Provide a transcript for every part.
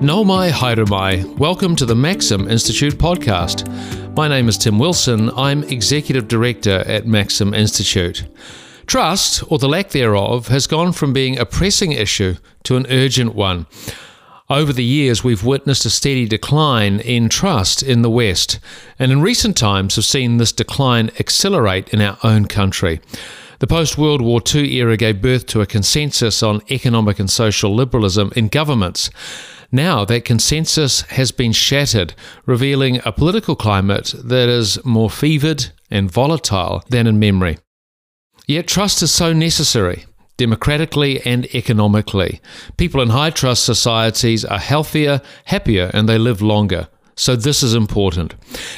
Nau mai haere mai. Welcome to the Maxim Institute podcast. My name is Tim Wilson. I'm Executive Director at Maxim Institute. Trust, or the lack thereof, has gone from being a pressing issue to an urgent one. Over the years, we've witnessed a steady decline in trust in the West, and in recent times have seen this decline accelerate in our own country. The post World War II era gave birth to a consensus on economic and social liberalism in governments. Now that consensus has been shattered, revealing a political climate that is more fevered and volatile than in memory. Yet trust is so necessary, democratically and economically. People in high trust societies are healthier, happier, and they live longer. So, this is important.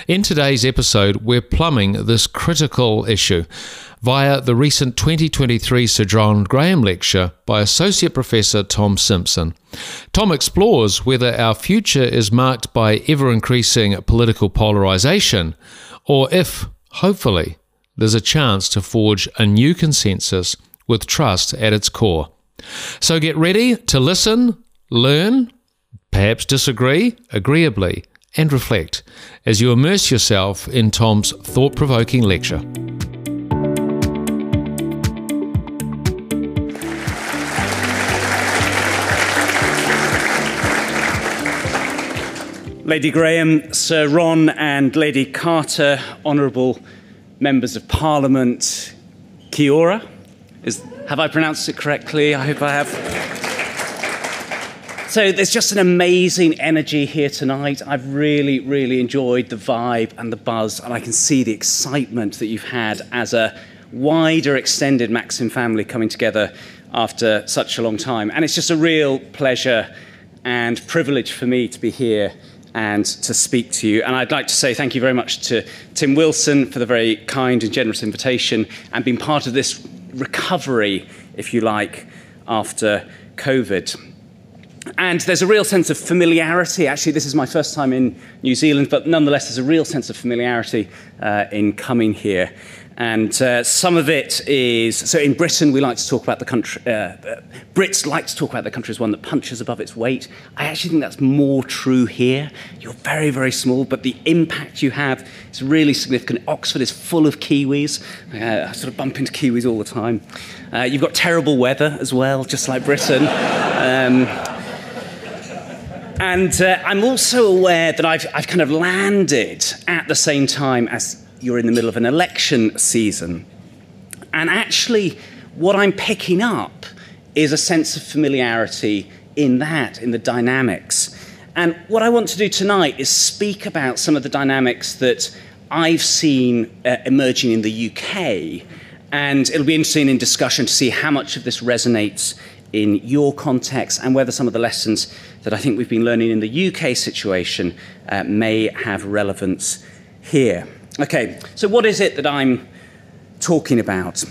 In today's episode, we're plumbing this critical issue via the recent 2023 Sir John Graham Lecture by Associate Professor Tom Simpson. Tom explores whether our future is marked by ever increasing political polarization, or if, hopefully, there's a chance to forge a new consensus with trust at its core. So get ready to listen, learn, perhaps disagree agreeably, and reflect as you immerse yourself in Tom's thought provoking lecture. Lady Graham, Sir Ron, and Lady Carter, honourable members of Parliament, Kia ora. Is, have I pronounced it correctly? I hope I have. So there's just an amazing energy here tonight. I've really, really enjoyed the vibe and the buzz, and I can see the excitement that you've had as a wider extended Maxim family coming together after such a long time. And it's just a real pleasure and privilege for me to be here and to speak to you. And I'd like to say thank you very much to Tim Wilson for the very kind and generous invitation and being part of this recovery, if you like, after COVID. And there's a real sense of familiarity. Actually, this is my first time in New Zealand, but nonetheless, there's a real sense of familiarity uh, in coming here. And uh, some of it is so in Britain, we like to talk about the country, uh, uh, Brits like to talk about the country as one that punches above its weight. I actually think that's more true here. You're very, very small, but the impact you have is really significant. Oxford is full of Kiwis. Uh, I sort of bump into Kiwis all the time. Uh, you've got terrible weather as well, just like Britain. Um, and uh, I'm also aware that I've, I've kind of landed at the same time as you're in the middle of an election season. And actually, what I'm picking up is a sense of familiarity in that, in the dynamics. And what I want to do tonight is speak about some of the dynamics that I've seen uh, emerging in the UK. And it'll be interesting in discussion to see how much of this resonates in your context and whether some of the lessons that I think we've been learning in the UK situation uh, may have relevance here. Okay, so what is it that I'm talking about?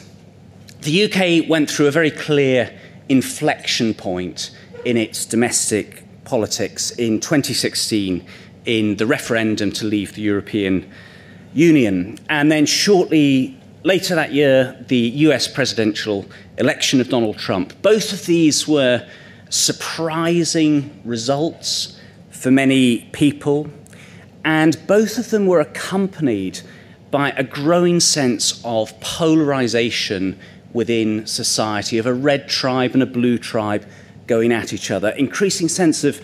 The UK went through a very clear inflection point in its domestic politics in 2016 in the referendum to leave the European Union. And then shortly later that year, the US presidential election of Donald Trump. Both of these were surprising results for many people. And both of them were accompanied by a growing sense of polarization within society, of a red tribe and a blue tribe going at each other, increasing sense of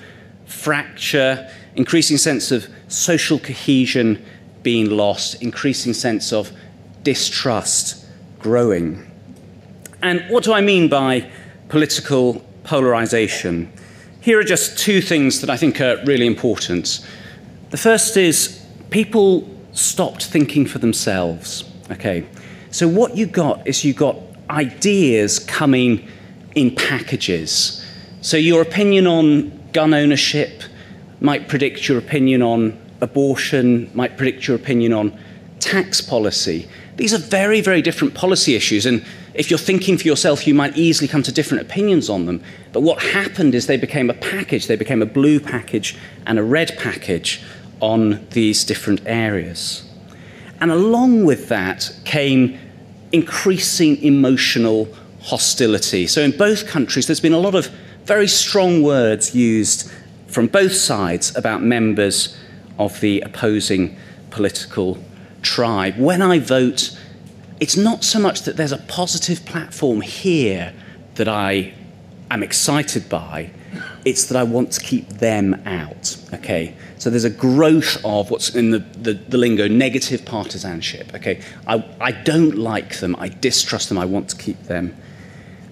fracture, increasing sense of social cohesion being lost, increasing sense of distrust growing. And what do I mean by political polarization? Here are just two things that I think are really important. The first is people stopped thinking for themselves. Okay, so what you got is you got ideas coming in packages. So your opinion on gun ownership might predict your opinion on abortion, might predict your opinion on tax policy. These are very, very different policy issues, and if you're thinking for yourself, you might easily come to different opinions on them. But what happened is they became a package, they became a blue package and a red package on these different areas. And along with that came increasing emotional hostility. So in both countries, there's been a lot of very strong words used from both sides about members of the opposing political tribe. When I vote, it's not so much that there's a positive platform here that I am excited by, it's that I want to keep them out. Okay? So there's a growth of what's in the, the, the, lingo negative partisanship. Okay? I, I don't like them, I distrust them, I want to keep them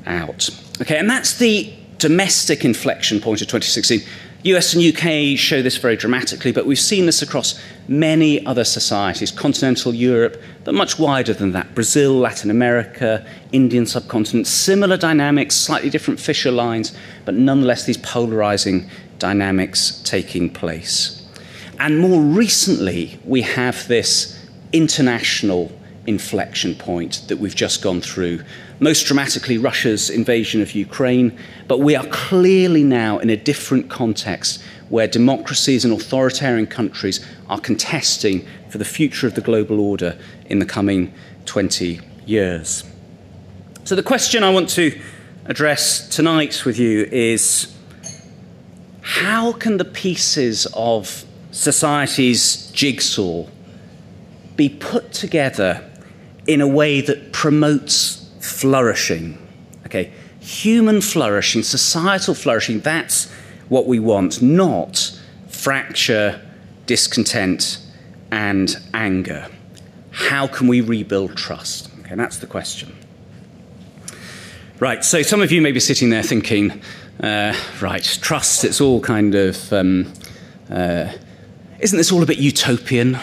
out. Okay, and that's the domestic inflection point of 2016. US and UK show this very dramatically, but we've seen this across many other societies, continental Europe, but much wider than that. Brazil, Latin America, Indian subcontinent, similar dynamics, slightly different fissure lines, but nonetheless these polarizing dynamics taking place. And more recently, we have this international inflection point that we've just gone through. Most dramatically, Russia's invasion of Ukraine, but we are clearly now in a different context where democracies and authoritarian countries are contesting for the future of the global order in the coming 20 years. So, the question I want to address tonight with you is how can the pieces of society's jigsaw be put together in a way that promotes flourishing. Okay, human flourishing, societal flourishing, that's what we want, not fracture, discontent, and anger. How can we rebuild trust? Okay, that's the question. Right, so some of you may be sitting there thinking, uh, right, trust, it's all kind of, um, uh, isn't this all a bit utopian,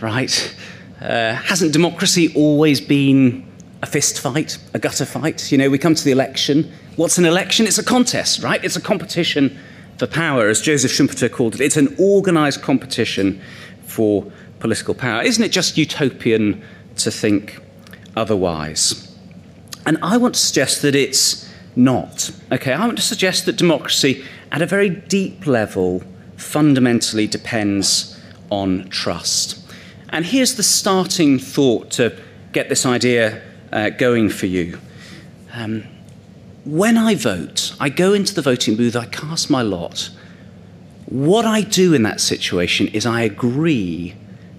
right? Uh, hasn't democracy always been a fist fight, a gutter fight? You know, we come to the election. What's an election? It's a contest, right? It's a competition for power, as Joseph Schumpeter called it. It's an organized competition for political power. Isn't it just utopian to think otherwise? And I want to suggest that it's not. Okay, I want to suggest that democracy, at a very deep level, fundamentally depends on trust. And here's the starting thought to get this idea uh, going for you. Um, when I vote, I go into the voting booth, I cast my lot. What I do in that situation is I agree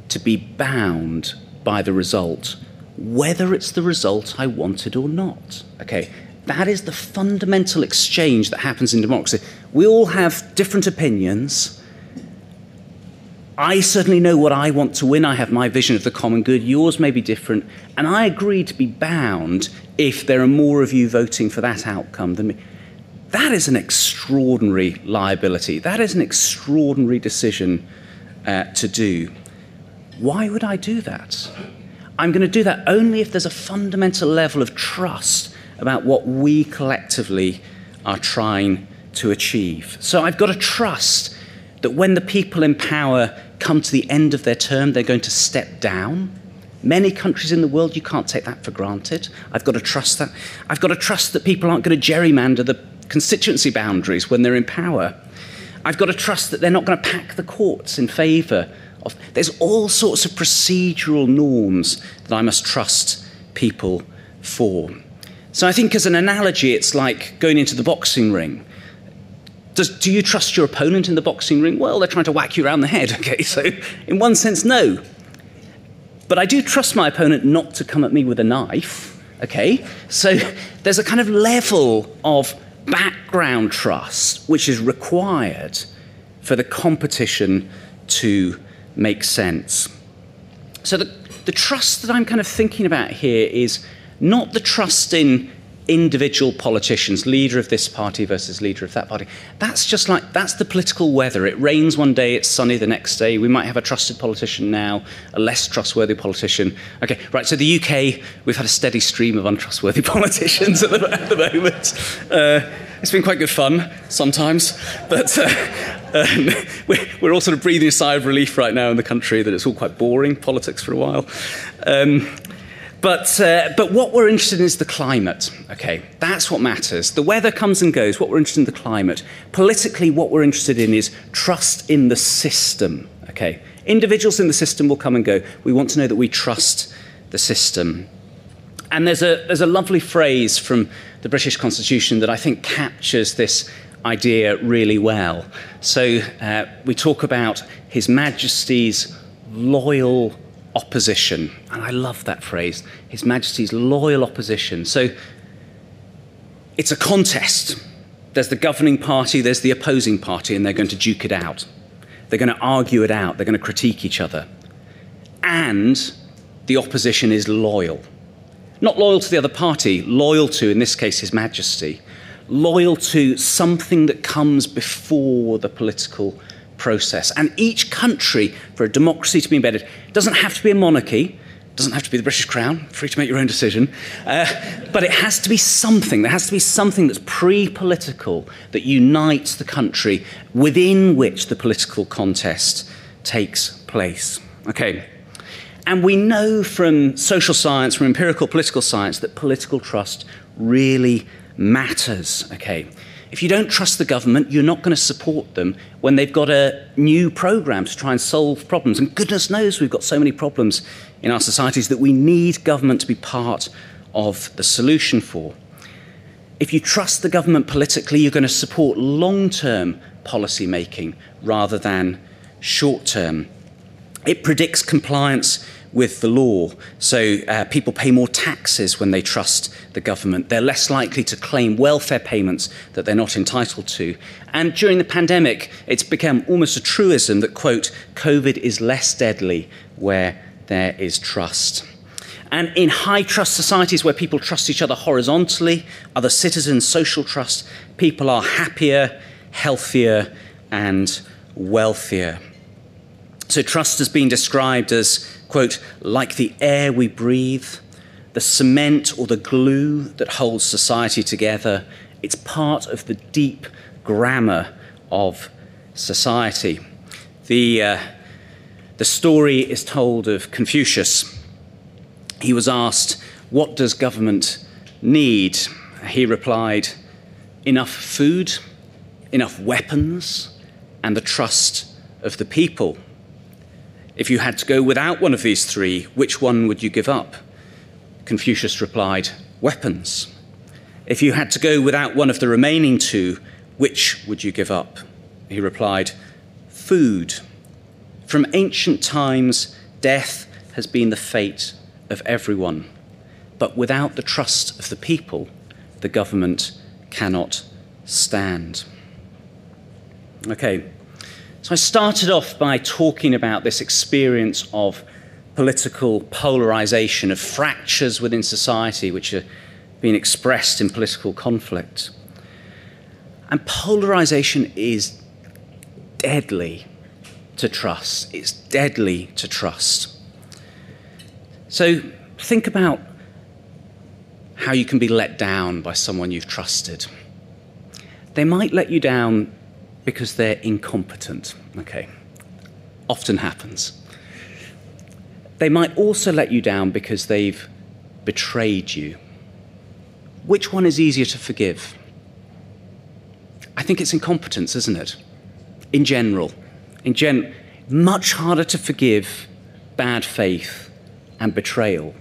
to be bound by the result, whether it's the result I wanted or not. Okay, that is the fundamental exchange that happens in democracy. We all have different opinions. I certainly know what I want to win. I have my vision of the common good. Yours may be different. And I agree to be bound if there are more of you voting for that outcome than me. That is an extraordinary liability. That is an extraordinary decision uh, to do. Why would I do that? I'm going to do that only if there's a fundamental level of trust about what we collectively are trying to achieve. So I've got to trust that when the people in power come to the end of their term, they're going to step down. Many countries in the world, you can't take that for granted. I've got to trust that. I've got to trust that people aren't going to gerrymander the constituency boundaries when they're in power. I've got to trust that they're not going to pack the courts in favour of. There's all sorts of procedural norms that I must trust people for. So I think, as an analogy, it's like going into the boxing ring. Does, do you trust your opponent in the boxing ring? Well, they're trying to whack you around the head, okay? So, in one sense, no. But I do trust my opponent not to come at me with a knife, okay? So, there's a kind of level of background trust which is required for the competition to make sense. So, the, the trust that I'm kind of thinking about here is not the trust in individual politicians, leader of this party versus leader of that party. That's just like, that's the political weather. It rains one day, it's sunny the next day. We might have a trusted politician now, a less trustworthy politician. Okay, right, so the UK, we've had a steady stream of untrustworthy politicians at the, at the moment. Uh, it's been quite good fun sometimes, but uh, um, we're, all sort of breathing a sigh of relief right now in the country that it's all quite boring, politics for a while. Um, but, uh, but what we're interested in is the climate, okay? That's what matters. The weather comes and goes. What we're interested in the climate. Politically, what we're interested in is trust in the system, okay? Individuals in the system will come and go. We want to know that we trust the system. And there's a, there's a lovely phrase from the British Constitution that I think captures this idea really well. So uh, we talk about His Majesty's loyal opposition. And I love that phrase His Majesty's loyal opposition. So it's a contest. There's the governing party, there's the opposing party, and they're going to duke it out. They're going to argue it out, they're going to critique each other. And the opposition is loyal. Not loyal to the other party, loyal to, in this case, His Majesty. Loyal to something that comes before the political process. And each country, for a democracy to be embedded, doesn't have to be a monarchy, doesn't have to be the British Crown, free to make your own decision, uh, but it has to be something. There has to be something that's pre political that unites the country within which the political contest takes place. Okay. And we know from social science, from empirical political science, that political trust really matters. Okay. If you don't trust the government, you're not going to support them when they've got a new program to try and solve problems. And goodness knows we've got so many problems in our societies that we need government to be part of the solution for. If you trust the government politically, you're going to support long term policy making rather than short term. It predicts compliance with the law. So uh, people pay more taxes when they trust the government. They're less likely to claim welfare payments that they're not entitled to. And during the pandemic, it's become almost a truism that, quote, COVID is less deadly where there is trust. And in high trust societies where people trust each other horizontally, other citizens, social trust, people are happier, healthier, and wealthier. So trust has been described as, quote, like the air we breathe, the cement or the glue that holds society together. It's part of the deep grammar of society. The, uh, the story is told of Confucius. He was asked, What does government need? He replied, Enough food, enough weapons, and the trust of the people. If you had to go without one of these three, which one would you give up? Confucius replied, Weapons. If you had to go without one of the remaining two, which would you give up? He replied, Food. From ancient times, death has been the fate of everyone. But without the trust of the people, the government cannot stand. Okay, so I started off by talking about this experience of political polarization, of fractures within society which are being expressed in political conflict. And polarization is deadly to trust. It's deadly to trust. So think about how you can be let down by someone you've trusted. They might let you down because they're incompetent. Okay, often happens. They might also let you down because they've betrayed you. Which one is easier to forgive? I think it's incompetence, isn't it? In general. In gen- much harder to forgive bad faith and betrayal.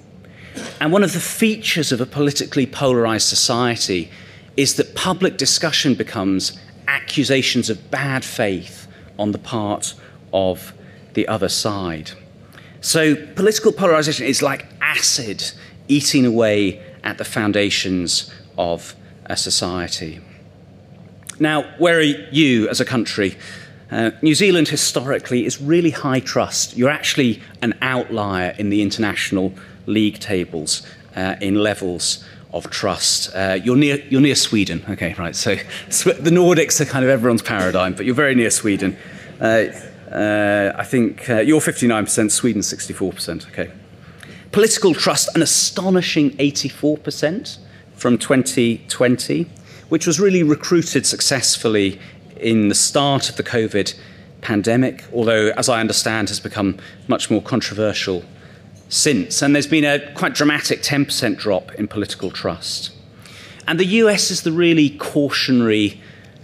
And one of the features of a politically polarized society is that public discussion becomes accusations of bad faith on the part of the other side. So, political polarization is like acid eating away at the foundations of a society. Now, where are you as a country? Uh, New Zealand historically is really high trust. You're actually an outlier in the international league tables uh, in levels of trust. Uh, you're, near, you're near Sweden. Okay, right. So the Nordics are kind of everyone's paradigm, but you're very near Sweden. Uh, uh, I think uh, you're 59%, Sweden 64%. Okay. Political trust, an astonishing 84% from 2020, which was really recruited successfully in the start of the COVID pandemic, although, as I understand, has become much more controversial since. And there's been a quite dramatic 10% drop in political trust. And the US is the really cautionary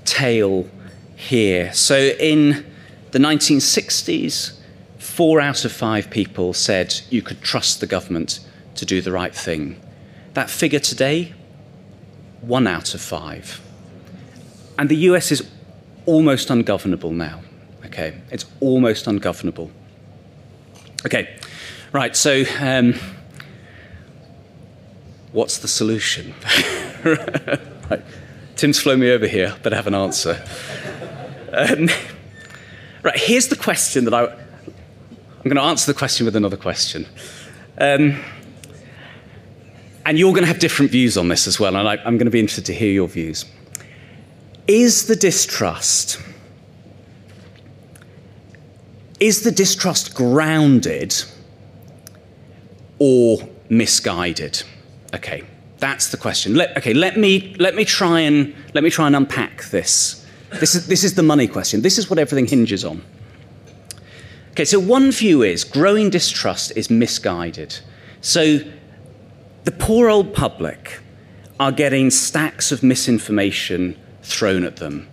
tale here. So in the 1960s, four out of five people said you could trust the government to do the right thing. That figure today, one out of five. and the US is almost ungovernable now. Okay, it's almost ungovernable. Okay, right, so um, what's the solution? right. Tim's flown me over here, but I have an answer. Um, right, here's the question that I. I'm going to answer the question with another question. Um, and you're going to have different views on this as well, and I, I'm going to be interested to hear your views. Is the distrust is the distrust grounded or misguided? Okay, that's the question. Let, okay, let me, let, me try and, let me try and unpack this. This is, this is the money question. This is what everything hinges on. Okay, so one view is growing distrust is misguided. So the poor old public are getting stacks of misinformation thrown at them,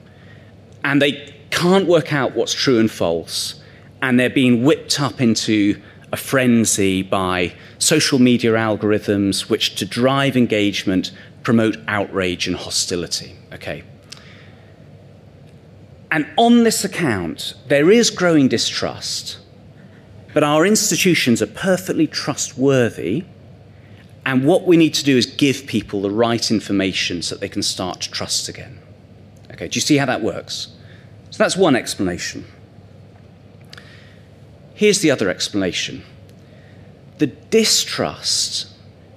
and they can't work out what's true and false, and they're being whipped up into a frenzy by social media algorithms which, to drive engagement, promote outrage and hostility. Okay. And on this account, there is growing distrust, but our institutions are perfectly trustworthy. And what we need to do is give people the right information so that they can start to trust again. Okay, do you see how that works? So that's one explanation. Here's the other explanation the distrust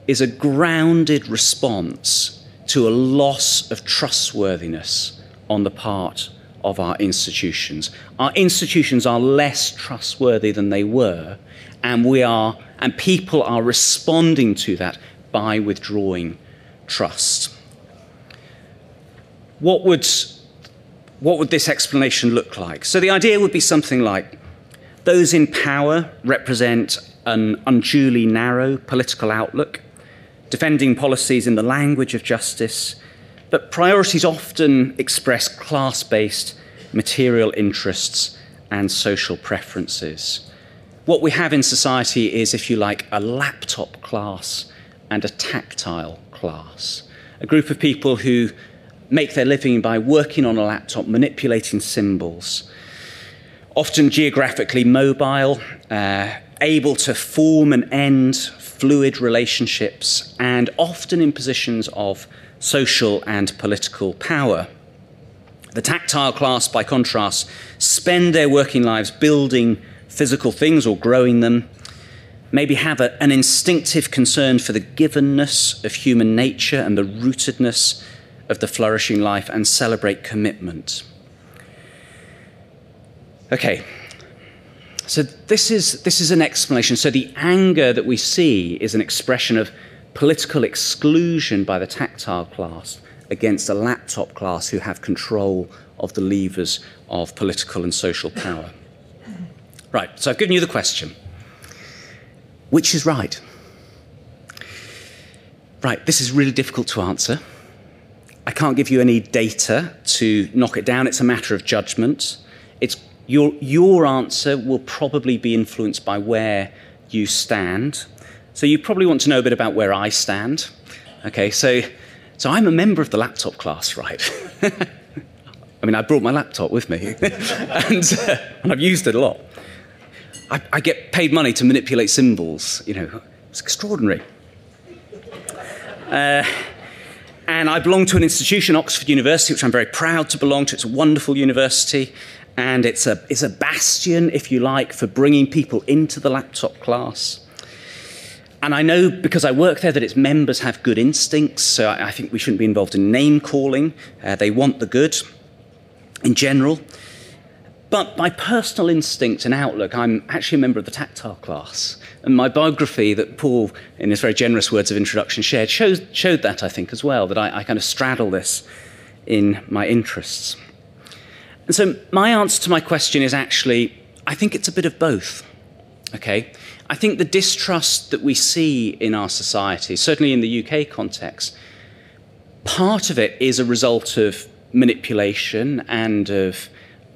is a grounded response to a loss of trustworthiness on the part of our institutions. Our institutions are less trustworthy than they were, and we are and people are responding to that by withdrawing trust. What would what would this explanation look like? So the idea would be something like those in power represent an unduly narrow political outlook, defending policies in the language of justice, but priorities often express class based material interests and social preferences. What we have in society is, if you like, a laptop class and a tactile class. A group of people who make their living by working on a laptop, manipulating symbols, often geographically mobile, uh, able to form and end fluid relationships, and often in positions of social and political power. The tactile class, by contrast, spend their working lives building physical things or growing them, maybe have a, an instinctive concern for the givenness of human nature and the rootedness of the flourishing life, and celebrate commitment. Okay. So this is, this is an explanation. So the anger that we see is an expression of political exclusion by the tactile class against a laptop class who have control of the levers of political and social power. Right, so I've given you the question. Which is right? Right, this is really difficult to answer. I can't give you any data to knock it down. It's a matter of judgment. It's your, your answer will probably be influenced by where you stand. So you probably want to know a bit about where I stand. Okay, so, so I'm a member of the laptop class, right? I mean, I brought my laptop with me, and, uh, and I've used it a lot. I, I get paid money to manipulate symbols. You know, it's extraordinary. Uh, and I belong to an institution, Oxford University, which I'm very proud to belong to. It's a wonderful university and it's a, it's a bastion, if you like, for bringing people into the laptop class. And I know because I work there that its members have good instincts, so I, I think we shouldn't be involved in name calling. Uh, they want the good in general. But by personal instinct and outlook, I'm actually a member of the tactile class. And my biography that Paul, in his very generous words of introduction, shared, showed, showed that, I think, as well, that I, I kind of straddle this in my interests. And so my answer to my question is actually, I think it's a bit of both. Okay? I think the distrust that we see in our society, certainly in the UK context, part of it is a result of manipulation and of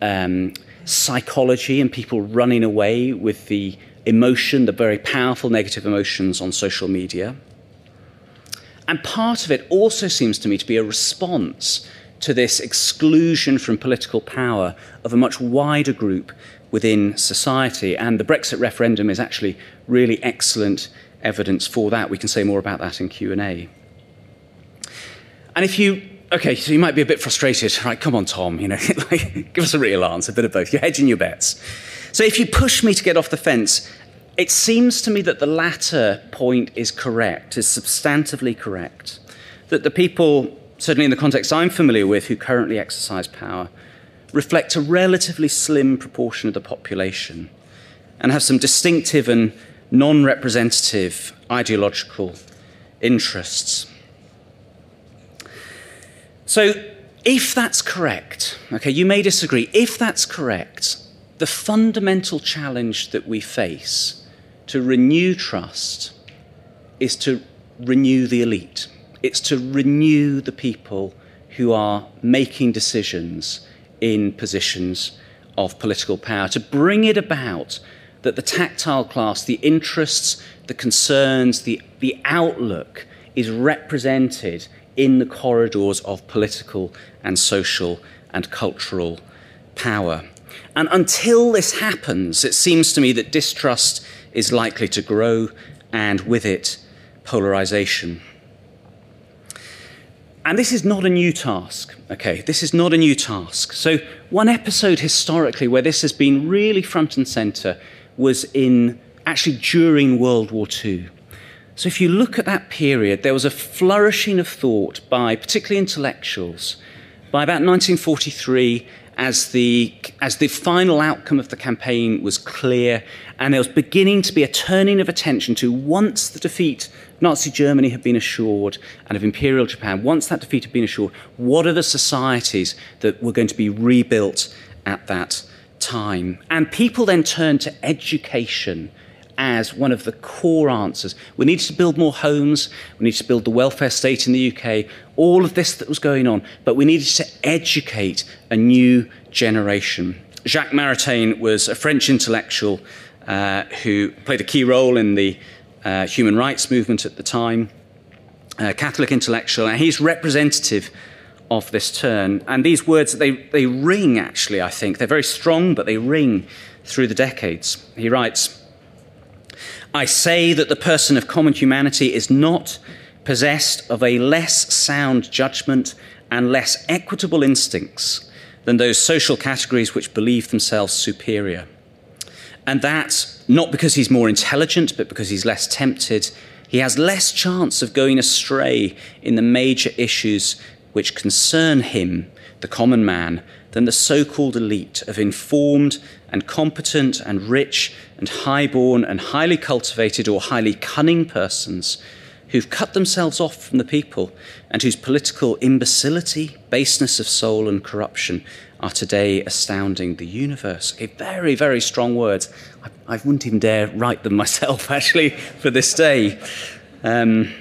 um, psychology and people running away with the emotion, the very powerful negative emotions on social media. And part of it also seems to me to be a response to this exclusion from political power of a much wider group within society. And the Brexit referendum is actually really excellent evidence for that. We can say more about that in Q&A. And if you okay, so you might be a bit frustrated, right? Come on, Tom, you know, like, give us a real answer, a bit of both. You're hedging your bets. So if you push me to get off the fence, it seems to me that the latter point is correct, is substantively correct. That the people, certainly in the context I'm familiar with, who currently exercise power, reflect a relatively slim proportion of the population and have some distinctive and non representative ideological interests. So, if that's correct, okay, you may disagree, if that's correct, the fundamental challenge that we face to renew trust is to renew the elite. It's to renew the people who are making decisions in positions of political power, to bring it about that the tactile class, the interests, the concerns, the, the outlook is represented in the corridors of political and social and cultural power. And until this happens, it seems to me that distrust is likely to grow and with it, polarization. And this is not a new task, okay? This is not a new task. So, one episode historically where this has been really front and center was in actually during World War II. So, if you look at that period, there was a flourishing of thought by particularly intellectuals. By about 1943, as the, as the final outcome of the campaign was clear, and there was beginning to be a turning of attention to once the defeat Nazi Germany had been assured and of Imperial Japan, once that defeat had been assured, what are the societies that were going to be rebuilt at that time? And people then turned to education as one of the core answers. We needed to build more homes, we needed to build the welfare state in the UK, all of this that was going on, but we needed to educate a new generation. Jacques Maritain was a French intellectual uh, who played a key role in the uh, human rights movement at the time, a Catholic intellectual, and he's representative of this turn. And these words, they, they ring actually, I think. They're very strong, but they ring through the decades. He writes, I say that the person of common humanity is not possessed of a less sound judgment and less equitable instincts than those social categories which believe themselves superior. And that's not because he's more intelligent, but because he's less tempted. He has less chance of going astray in the major issues which concern him, the common man, than the so called elite of informed and competent and rich and high-born and highly cultivated or highly cunning persons who've cut themselves off from the people and whose political imbecility, baseness of soul, and corruption are today astounding the universe. Okay, very, very strong words. I, I wouldn't even dare write them myself, actually, for this day. Um,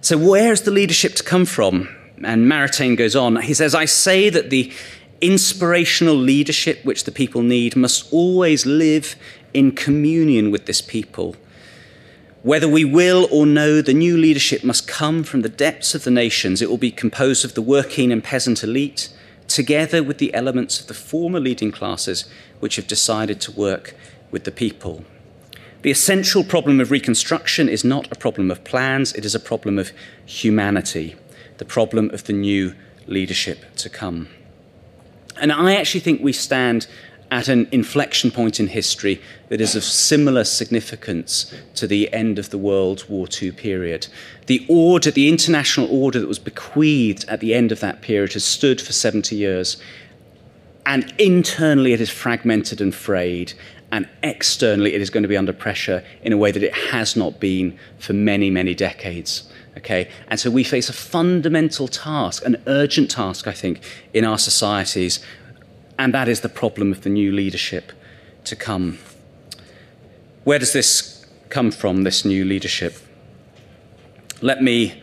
so, where's the leadership to come from? And Maritain goes on. He says, I say that the inspirational leadership which the people need must always live in communion with this people. Whether we will or no, the new leadership must come from the depths of the nations. It will be composed of the working and peasant elite, together with the elements of the former leading classes which have decided to work with the people. The essential problem of Reconstruction is not a problem of plans, it is a problem of humanity the problem of the new leadership to come. And I actually think we stand at an inflection point in history that is of similar significance to the end of the World War II period. The order, the international order that was bequeathed at the end of that period has stood for 70 years. And internally, it is fragmented and frayed. And externally, it is going to be under pressure in a way that it has not been for many, many decades. Okay? And so we face a fundamental task, an urgent task, I think, in our societies, and that is the problem of the new leadership to come. Where does this come from, this new leadership? Let me,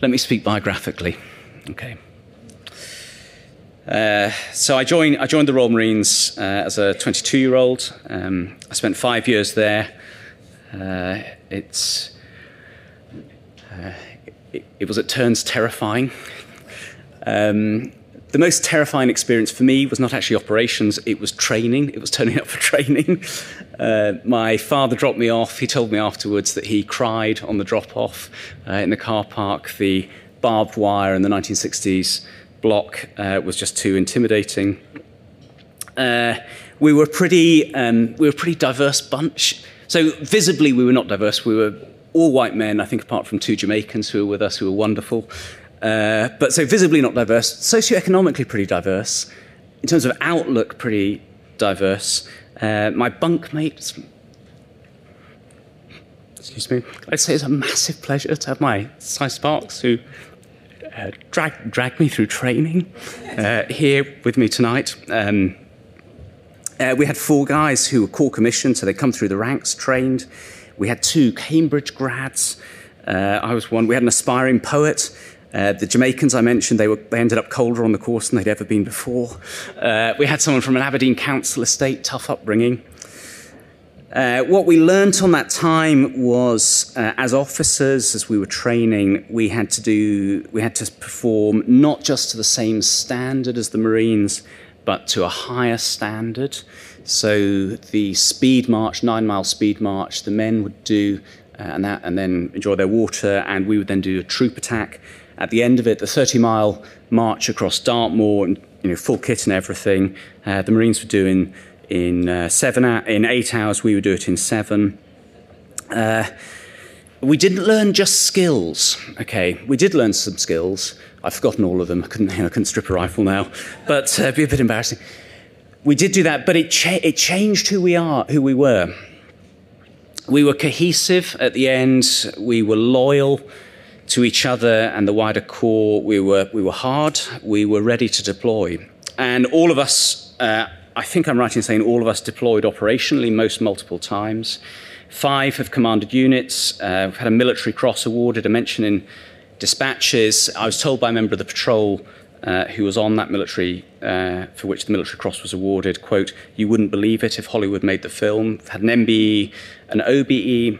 let me speak biographically. Okay. Uh, so I joined, I joined the Royal Marines uh, as a 22 year old. Um, I spent five years there. Uh, it's, uh, it, it, was at turns terrifying. Um, the most terrifying experience for me was not actually operations, it was training. It was turning up for training. Uh, my father dropped me off. He told me afterwards that he cried on the drop off uh, in the car park. The barbed wire in the 1960s block uh, was just too intimidating. Uh, we were pretty, um, we were a pretty diverse bunch. So visibly, we were not diverse. We were all white men, I think, apart from two Jamaicans who were with us, who were wonderful. Uh, but so visibly not diverse, socioeconomically pretty diverse, in terms of outlook, pretty diverse. Uh, my bunkmates, excuse me, I'd say it's a massive pleasure to have my Cy Sparks, who uh, dragged, dragged me through training, uh, here with me tonight. Um, uh, we had four guys who were Corps commissioned, so they come through the ranks, trained. We had two Cambridge grads. I was one. We had an aspiring poet. Uh, the Jamaicans I mentioned, they, were, they ended up colder on the course than they'd ever been before. Uh, we had someone from an Aberdeen council estate, tough upbringing. Uh, what we learnt on that time was, uh, as officers, as we were training, we had to do, we had to perform not just to the same standard as the Marines, but to a higher standard. So the speed march, nine mile speed march, the men would do, uh, and that, and then enjoy their water, and we would then do a troop attack at the end of it, the 30 mile march across Dartmoor, and, you know, full kit and everything, uh, the Marines were doing in uh, seven in eight hours. We would do it in seven. Uh, we didn't learn just skills. Okay, we did learn some skills. I've forgotten all of them. I couldn't, you know, I couldn't strip a rifle now, but uh, it'd be a bit embarrassing. We did do that, but it, cha- it changed who we are, who we were. We were cohesive at the end. We were loyal to each other and the wider Corps. We were, we were hard, we were ready to deploy. And all of us, uh, I think I'm right in saying all of us deployed operationally, most multiple times. Five have commanded units. Uh, we've had a military cross awarded, a mention in dispatches. I was told by a member of the patrol uh, who was on that military, uh, for which the military cross was awarded, quote, you wouldn't believe it if Hollywood made the film. Had an MBE, an OBE.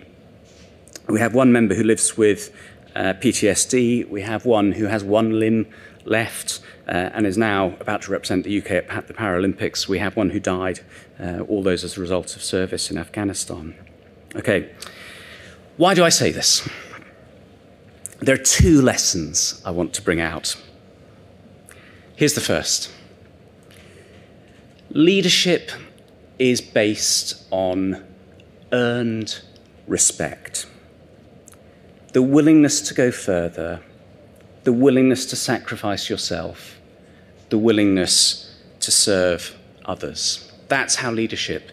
We have one member who lives with uh, PTSD. We have one who has one limb left uh, and is now about to represent the UK at the Paralympics. We have one who died, uh, all those as a result of service in Afghanistan. Okay, why do I say this? There are two lessons I want to bring out. Here's the first leadership is based on earned respect the willingness to go further, the willingness to sacrifice yourself, the willingness to serve others. That's how leadership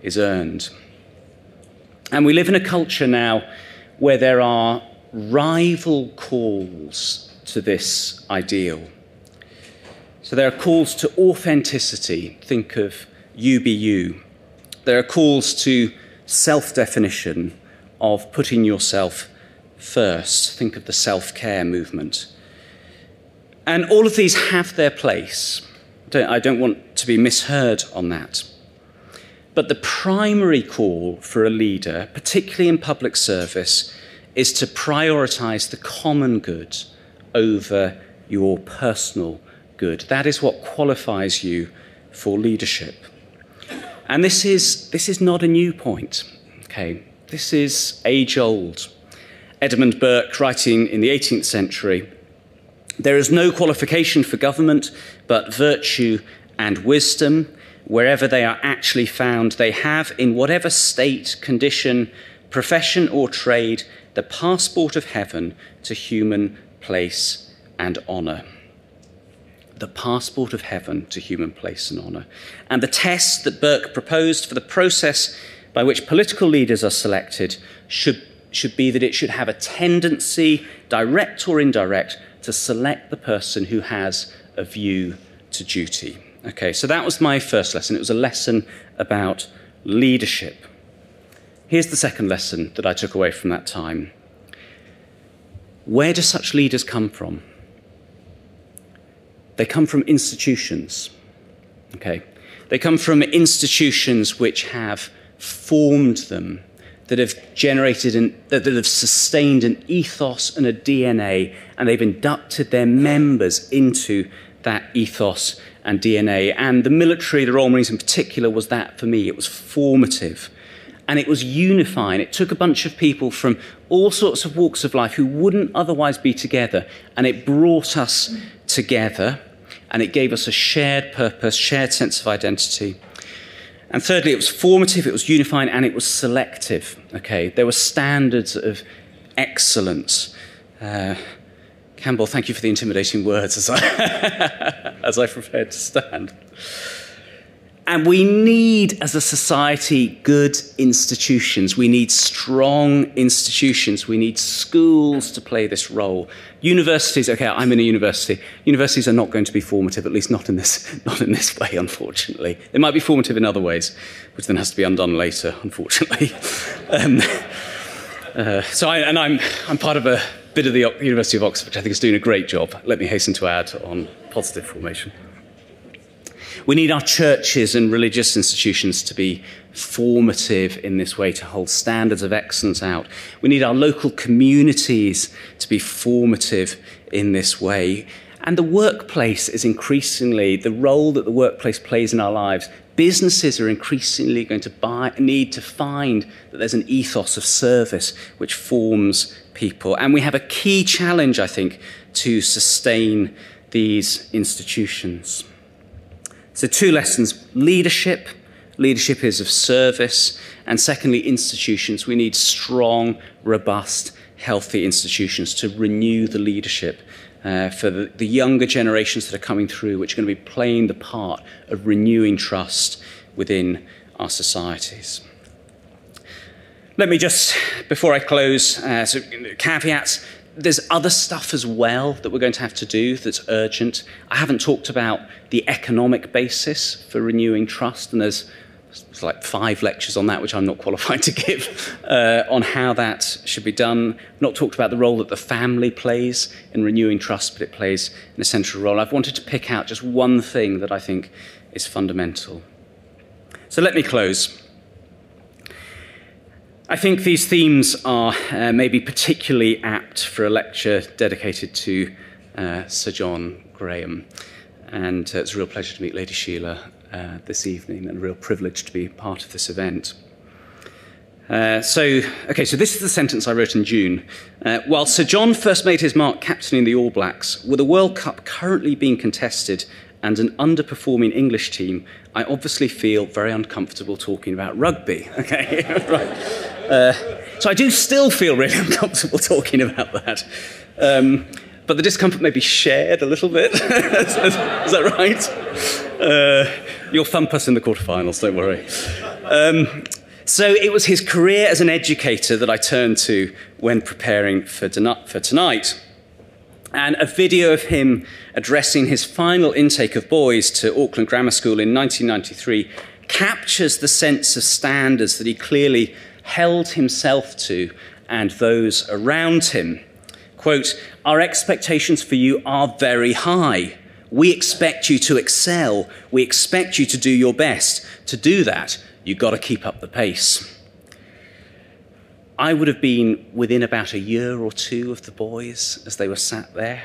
is earned. And we live in a culture now where there are rival calls to this ideal. So there are calls to authenticity, think of you. There are calls to self definition, of putting yourself first. Think of the self care movement. And all of these have their place. I don't want to be misheard on that. But the primary call for a leader, particularly in public service, is to prioritize the common good over your personal good. That is what qualifies you for leadership. And this is, this is not a new point. Okay, this is age old. Edmund Burke, writing in the 18th century, there is no qualification for government but virtue and wisdom. Wherever they are actually found, they have, in whatever state, condition, profession, or trade, the passport of heaven to human place and honour. The passport of heaven to human place and honour. And the test that Burke proposed for the process by which political leaders are selected should should be that it should have a tendency, direct or indirect, to select the person who has a view to duty. Okay, so that was my first lesson. It was a lesson about leadership. Here's the second lesson that I took away from that time. Where do such leaders come from? They come from institutions. Okay? They come from institutions which have formed them that have generated and that, have sustained an ethos and a DNA, and they've inducted their members into that ethos and DNA. And the military, the Royal Marines in particular, was that for me. It was formative and it was unifying. It took a bunch of people from all sorts of walks of life who wouldn't otherwise be together, and it brought us together, and it gave us a shared purpose, shared sense of identity. And thirdly, it was formative, it was unifying, and it was selective. Okay, there were standards of excellence. Uh, Campbell, thank you for the intimidating words as I, as I prepared to stand. And we need, as a society, good institutions. We need strong institutions. We need schools to play this role. Universities, okay, I'm in a university. Universities are not going to be formative, at least not in this, not in this way, unfortunately. They might be formative in other ways, which then has to be undone later, unfortunately. um, uh, so, I, and I'm, I'm part of a bit of the University of Oxford, which I think is doing a great job. Let me hasten to add on positive formation. We need our churches and religious institutions to be formative in this way, to hold standards of excellence out. We need our local communities to be formative in this way. And the workplace is increasingly the role that the workplace plays in our lives. Businesses are increasingly going to buy, need to find that there's an ethos of service which forms people. And we have a key challenge, I think, to sustain these institutions. So, two lessons leadership. Leadership is of service. And secondly, institutions. We need strong, robust, healthy institutions to renew the leadership uh, for the, the younger generations that are coming through, which are going to be playing the part of renewing trust within our societies. Let me just, before I close, uh, so caveats there's other stuff as well that we're going to have to do that's urgent. I haven't talked about the economic basis for renewing trust, and there's, like five lectures on that, which I'm not qualified to give, uh, on how that should be done. Not talked about the role that the family plays in renewing trust, but it plays an essential role. I've wanted to pick out just one thing that I think is fundamental. So let me close. I think these themes are uh, maybe particularly apt for a lecture dedicated to uh, Sir John Graham. And uh, it's a real pleasure to meet Lady Sheila uh, this evening and a real privilege to be part of this event. Uh, so, okay, so this is the sentence I wrote in June. Uh, while Sir John first made his mark captaining the All Blacks, with a World Cup currently being contested and an underperforming English team, I obviously feel very uncomfortable talking about rugby. Okay, right. Uh, so I do still feel really uncomfortable talking about that. Um, but the discomfort may be shared a little bit. is, that right? Uh, you'll thump us in the quarterfinals, don't worry. Um, so it was his career as an educator that I turned to when preparing for, for tonight. And a video of him addressing his final intake of boys to Auckland Grammar School in 1993 captures the sense of standards that he clearly held himself to and those around him. Quote, Our expectations for you are very high. We expect you to excel. We expect you to do your best. To do that, you've got to keep up the pace. I would have been within about a year or two of the boys as they were sat there.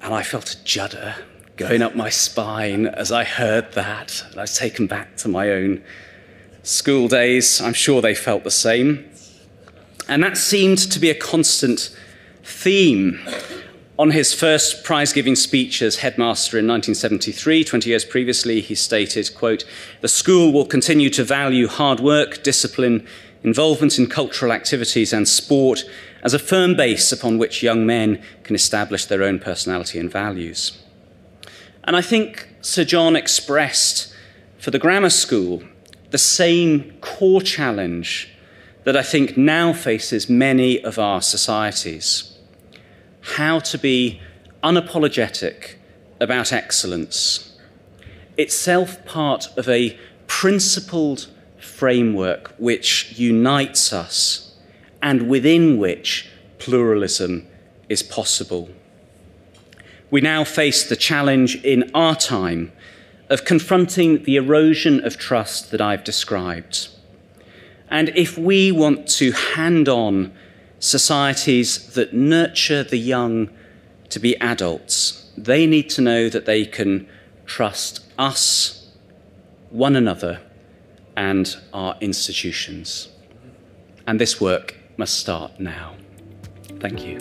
And I felt a judder going up my spine as I heard that. And I was taken back to my own school days, I'm sure they felt the same. And that seemed to be a constant theme. On his first prize giving speech as headmaster in 1973, 20 years previously, he stated, quote, The school will continue to value hard work, discipline, involvement in cultural activities and sport as a firm base upon which young men can establish their own personality and values. And I think Sir John expressed for the grammar school the same core challenge that I think now faces many of our societies how to be unapologetic about excellence, itself part of a principled framework which unites us and within which pluralism is possible. We now face the challenge in our time of confronting the erosion of trust that I've described. And if we want to hand on societies that nurture the young to be adults, they need to know that they can trust us, one another, and our institutions. And this work must start now. Thank you.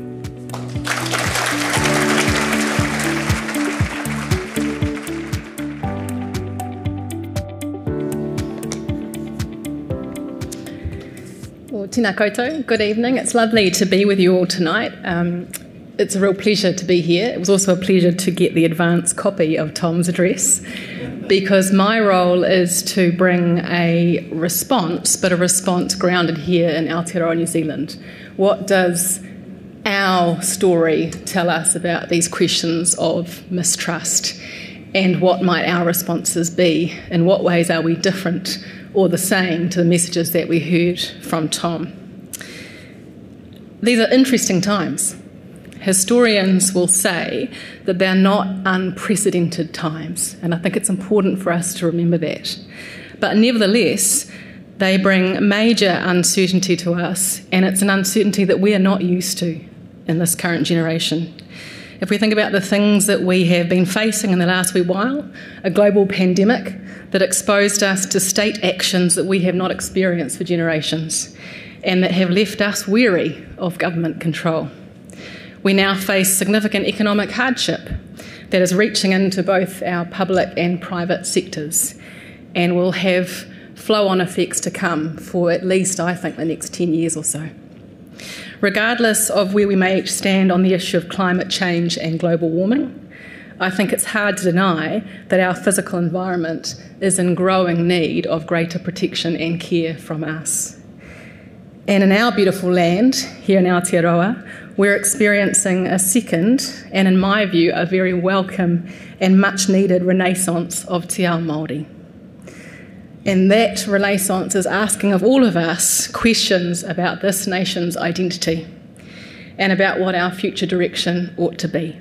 Well, tēnā koutou, good evening. It's lovely to be with you all tonight. Um, it's a real pleasure to be here. It was also a pleasure to get the advance copy of Tom's address because my role is to bring a response, but a response grounded here in Aotearoa, New Zealand. What does our story tell us about these questions of mistrust? And what might our responses be? In what ways are we different or the same to the messages that we heard from Tom? These are interesting times. Historians will say that they're not unprecedented times, and I think it's important for us to remember that. But nevertheless, they bring major uncertainty to us, and it's an uncertainty that we are not used to in this current generation. If we think about the things that we have been facing in the last wee while, a global pandemic that exposed us to state actions that we have not experienced for generations and that have left us weary of government control. We now face significant economic hardship that is reaching into both our public and private sectors and will have flow on effects to come for at least, I think, the next 10 years or so. Regardless of where we may each stand on the issue of climate change and global warming, I think it's hard to deny that our physical environment is in growing need of greater protection and care from us. And in our beautiful land, here in Aotearoa, we're experiencing a second, and in my view, a very welcome and much needed renaissance of Te Ao Māori. And that renaissance is asking of all of us questions about this nation's identity and about what our future direction ought to be.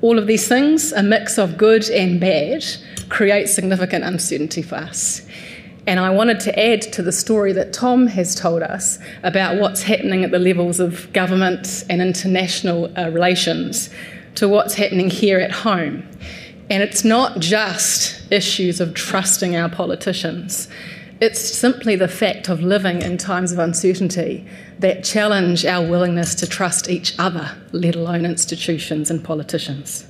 All of these things, a mix of good and bad, create significant uncertainty for us. And I wanted to add to the story that Tom has told us about what's happening at the levels of government and international uh, relations to what's happening here at home. And it's not just issues of trusting our politicians. It's simply the fact of living in times of uncertainty that challenge our willingness to trust each other, let alone institutions and politicians.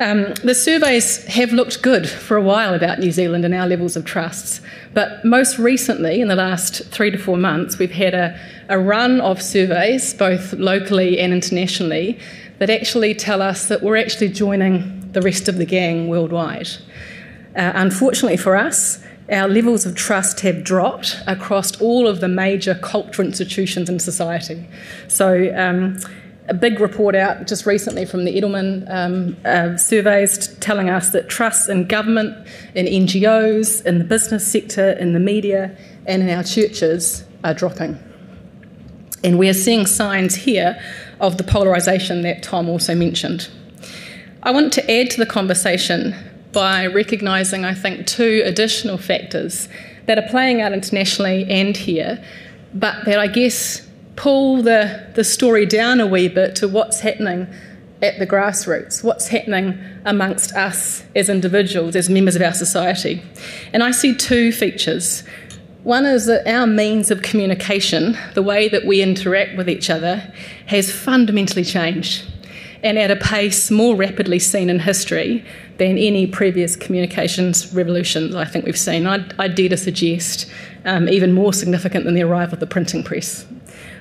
Um, the surveys have looked good for a while about New Zealand and our levels of trusts, but most recently, in the last three to four months, we've had a, a run of surveys, both locally and internationally, that actually tell us that we're actually joining the rest of the gang worldwide. Uh, unfortunately for us, our levels of trust have dropped across all of the major cultural institutions in society. So, um, a big report out just recently from the Edelman um, uh, surveys telling us that trust in government, in NGOs, in the business sector, in the media, and in our churches are dropping. And we are seeing signs here of the polarisation that Tom also mentioned. I want to add to the conversation by recognising, I think, two additional factors that are playing out internationally and here, but that I guess pull the, the story down a wee bit to what's happening at the grassroots, what's happening amongst us as individuals, as members of our society. And I see two features. One is that our means of communication, the way that we interact with each other, has fundamentally changed and at a pace more rapidly seen in history than any previous communications revolutions I think we've seen. I'd, I'd dare to suggest um, even more significant than the arrival of the printing press.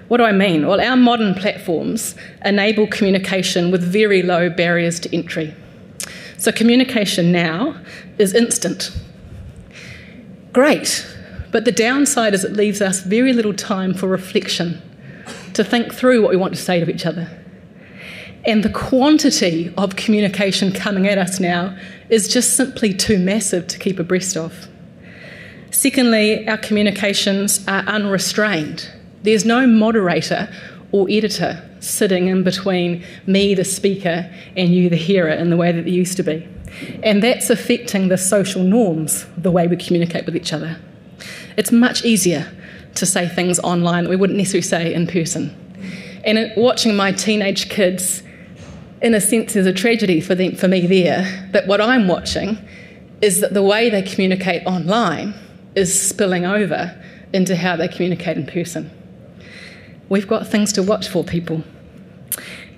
What do I mean? Well, our modern platforms enable communication with very low barriers to entry. So, communication now is instant. Great, but the downside is it leaves us very little time for reflection, to think through what we want to say to each other. And the quantity of communication coming at us now is just simply too massive to keep abreast of. Secondly, our communications are unrestrained. There's no moderator or editor sitting in between me, the speaker, and you, the hearer, in the way that there used to be. And that's affecting the social norms, the way we communicate with each other. It's much easier to say things online that we wouldn't necessarily say in person. And watching my teenage kids, in a sense, there's a tragedy for, them, for me there that what I'm watching is that the way they communicate online is spilling over into how they communicate in person. We've got things to watch for, people.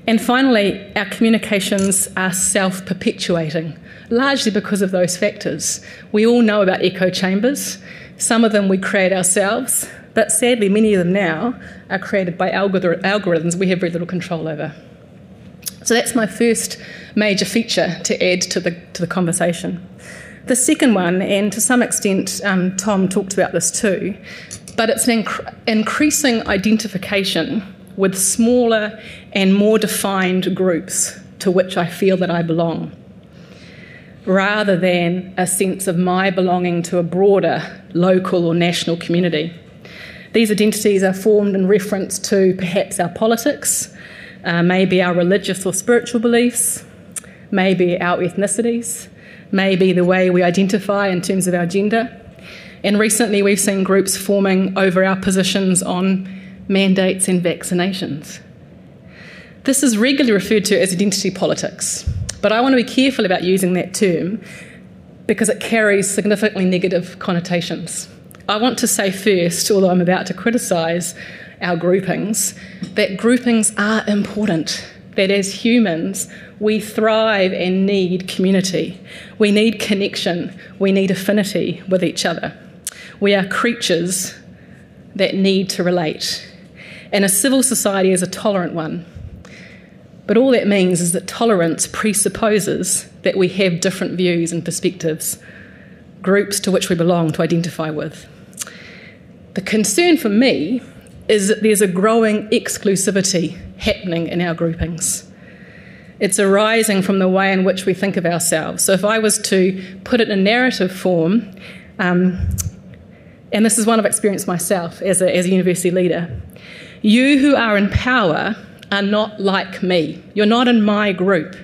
And finally, our communications are self perpetuating, largely because of those factors. We all know about echo chambers. Some of them we create ourselves, but sadly, many of them now are created by algorithms we have very little control over. So that's my first major feature to add to the, to the conversation. The second one, and to some extent, um, Tom talked about this too, but it's an inc- increasing identification with smaller and more defined groups to which I feel that I belong, rather than a sense of my belonging to a broader local or national community. These identities are formed in reference to perhaps our politics, uh, maybe our religious or spiritual beliefs, maybe our ethnicities, maybe the way we identify in terms of our gender. And recently, we've seen groups forming over our positions on mandates and vaccinations. This is regularly referred to as identity politics, but I want to be careful about using that term because it carries significantly negative connotations. I want to say first, although I'm about to criticise our groupings, that groupings are important that as humans, we thrive and need community. We need connection. We need affinity with each other. We are creatures that need to relate. And a civil society is a tolerant one. But all that means is that tolerance presupposes that we have different views and perspectives, groups to which we belong to identify with. The concern for me is that there's a growing exclusivity happening in our groupings. It's arising from the way in which we think of ourselves. So, if I was to put it in narrative form, um, and this is one I've experienced myself as a, as a university leader, you who are in power are not like me. You're not in my group,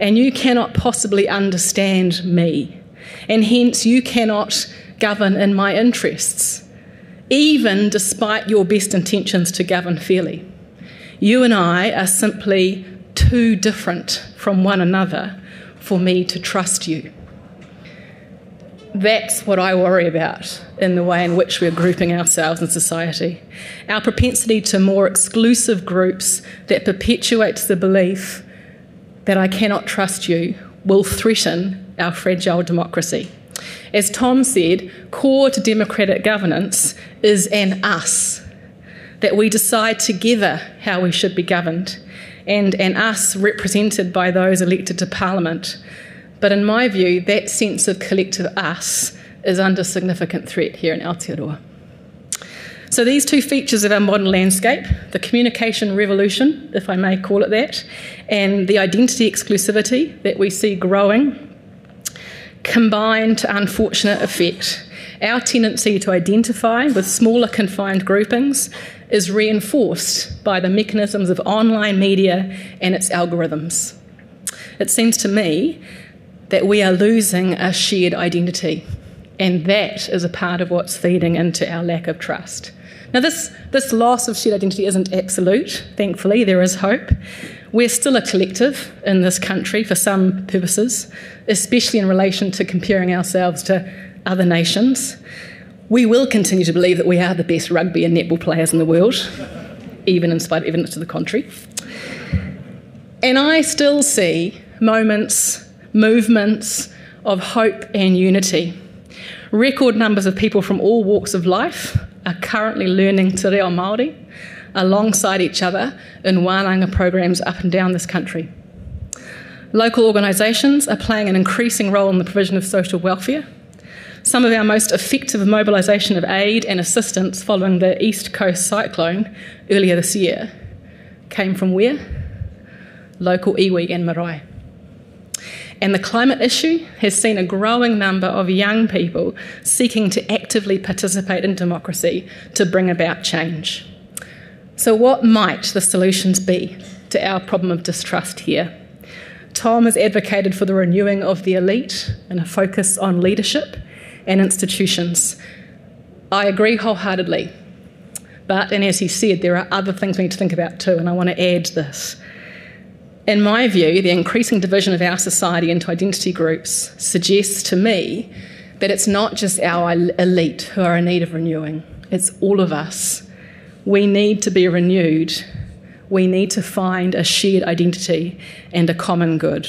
and you cannot possibly understand me, and hence you cannot govern in my interests, even despite your best intentions to govern fairly. You and I are simply too different from one another for me to trust you. That's what I worry about in the way in which we're grouping ourselves in society. Our propensity to more exclusive groups that perpetuates the belief that I cannot trust you will threaten our fragile democracy. As Tom said, core to democratic governance is an us that we decide together how we should be governed, and an us represented by those elected to Parliament. But in my view, that sense of collective us is under significant threat here in Aotearoa. So, these two features of our modern landscape the communication revolution, if I may call it that, and the identity exclusivity that we see growing, combine to unfortunate effect. Our tendency to identify with smaller confined groupings is reinforced by the mechanisms of online media and its algorithms. It seems to me that we are losing a shared identity, and that is a part of what's feeding into our lack of trust. Now, this, this loss of shared identity isn't absolute, thankfully, there is hope. We're still a collective in this country for some purposes, especially in relation to comparing ourselves to other nations. We will continue to believe that we are the best rugby and netball players in the world, even in spite of evidence to the contrary. And I still see moments, movements of hope and unity. Record numbers of people from all walks of life are currently learning Te Reo Māori alongside each other in wānanga programs up and down this country. Local organisations are playing an increasing role in the provision of social welfare some of our most effective mobilisation of aid and assistance following the East Coast cyclone earlier this year came from where? Local iwi and marae. And the climate issue has seen a growing number of young people seeking to actively participate in democracy to bring about change. So, what might the solutions be to our problem of distrust here? Tom has advocated for the renewing of the elite and a focus on leadership and institutions. I agree wholeheartedly. But, and as he said, there are other things we need to think about too, and I want to add this. In my view, the increasing division of our society into identity groups suggests to me that it's not just our elite who are in need of renewing, it's all of us. We need to be renewed. We need to find a shared identity and a common good.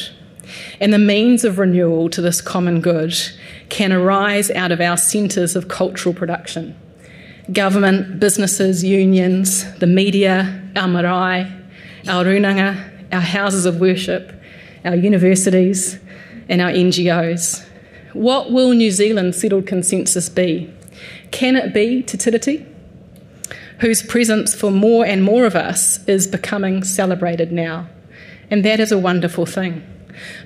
And the means of renewal to this common good can arise out of our centres of cultural production government, businesses, unions, the media, our marae, our runanga, our houses of worship, our universities, and our NGOs. What will New Zealand's settled consensus be? Can it be Te Tiriti, whose presence for more and more of us is becoming celebrated now? And that is a wonderful thing.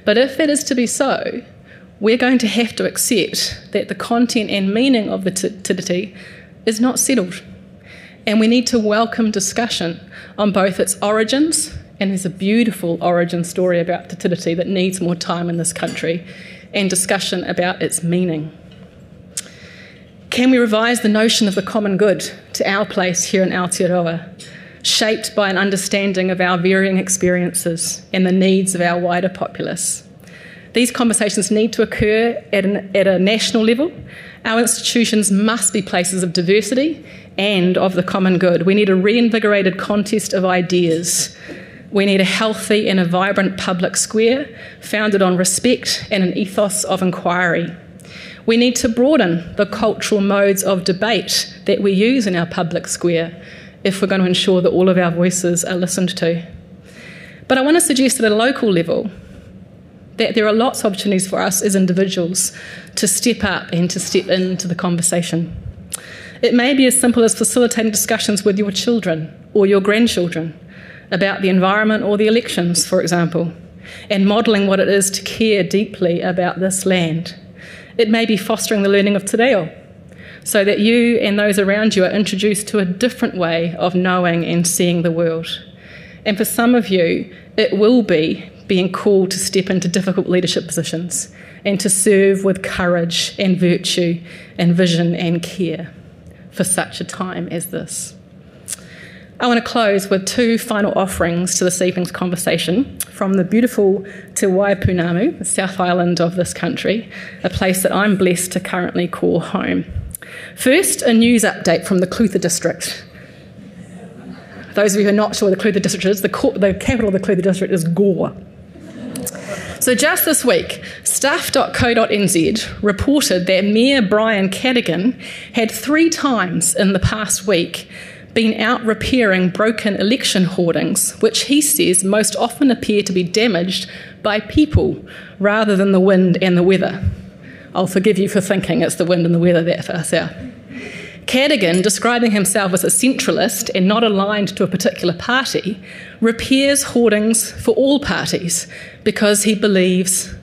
But if that is to be so, we're going to have to accept that the content and meaning of the Tiriti is not settled. And we need to welcome discussion on both its origins, and there's a beautiful origin story about Te Tiriti that needs more time in this country, and discussion about its meaning. Can we revise the notion of the common good to our place here in Aotearoa, shaped by an understanding of our varying experiences and the needs of our wider populace? These conversations need to occur at, an, at a national level. Our institutions must be places of diversity and of the common good. We need a reinvigorated contest of ideas. We need a healthy and a vibrant public square founded on respect and an ethos of inquiry. We need to broaden the cultural modes of debate that we use in our public square if we're going to ensure that all of our voices are listened to. But I want to suggest at a local level, that there are lots of opportunities for us as individuals to step up and to step into the conversation. It may be as simple as facilitating discussions with your children or your grandchildren about the environment or the elections, for example, and modelling what it is to care deeply about this land. It may be fostering the learning of Te so that you and those around you are introduced to a different way of knowing and seeing the world. And for some of you, it will be being called to step into difficult leadership positions and to serve with courage and virtue and vision and care for such a time as this. I want to close with two final offerings to this evening's conversation from the beautiful Te Waipounamu, the South Island of this country, a place that I'm blessed to currently call home. First, a news update from the Clutha district. Those of you who are not sure what the Clutha district is, the, the capital of the Clutha district is Gore. So just this week, stuff.co.nz reported that Mayor Bryan Cadogan had three times in the past week been out repairing broken election hoardings, which he says most often appear to be damaged by people rather than the wind and the weather. I'll forgive you for thinking it's the wind and the weather that far south. Cadogan, describing himself as a centralist and not aligned to a particular party, repairs hoardings for all parties because he believes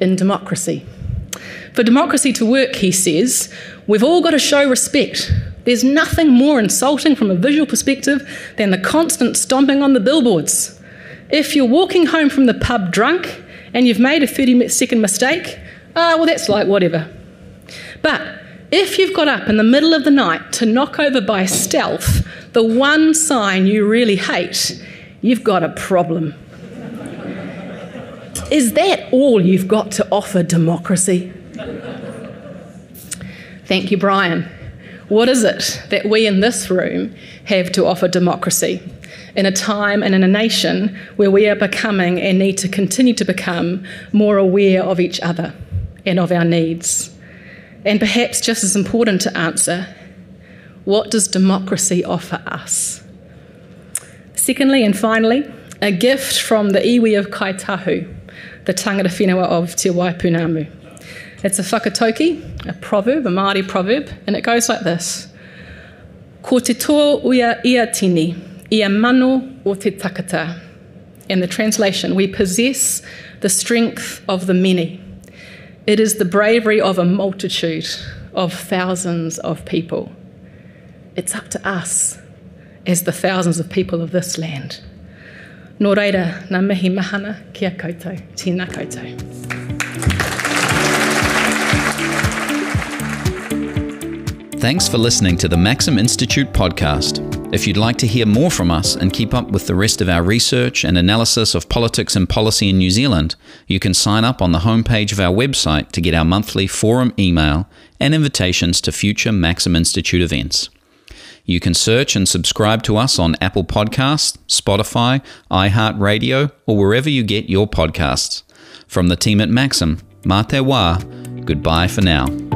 in democracy. For democracy to work, he says, we've all got to show respect. There's nothing more insulting from a visual perspective than the constant stomping on the billboards. If you're walking home from the pub drunk and you've made a 30 second mistake, ah, well, that's like whatever. But if you've got up in the middle of the night to knock over by stealth the one sign you really hate, you've got a problem. Is that all you've got to offer democracy? Thank you, Bryan. What is it that we in this room have to offer democracy in a time and in a nation where we are becoming and need to continue to become more aware of each other and of our needs? And perhaps just as important to answer, what does democracy offer us? Secondly and finally, a gift from the iwi of Kāi Tahu, the tangata whenua of Te Waipounamu. It's a whakatauki, a proverb, a Māori proverb, and it goes like this. Ko te toa uia ia tini, ia mano o te takata. In the translation, we possess the strength of the many. It is the bravery of a multitude of thousands of people. It's up to us as the thousands of people of this land. Nō reira, ngā mihi mahana kia koutou, tēnā koutou. Thanks for listening to the Maxim Institute podcast. If you'd like to hear more from us and keep up with the rest of our research and analysis of politics and policy in New Zealand, you can sign up on the homepage of our website to get our monthly forum email and invitations to future Maxim Institute events. You can search and subscribe to us on Apple Podcasts, Spotify, iHeartRadio, or wherever you get your podcasts. From the team at Maxim, Mā te wā, goodbye for now.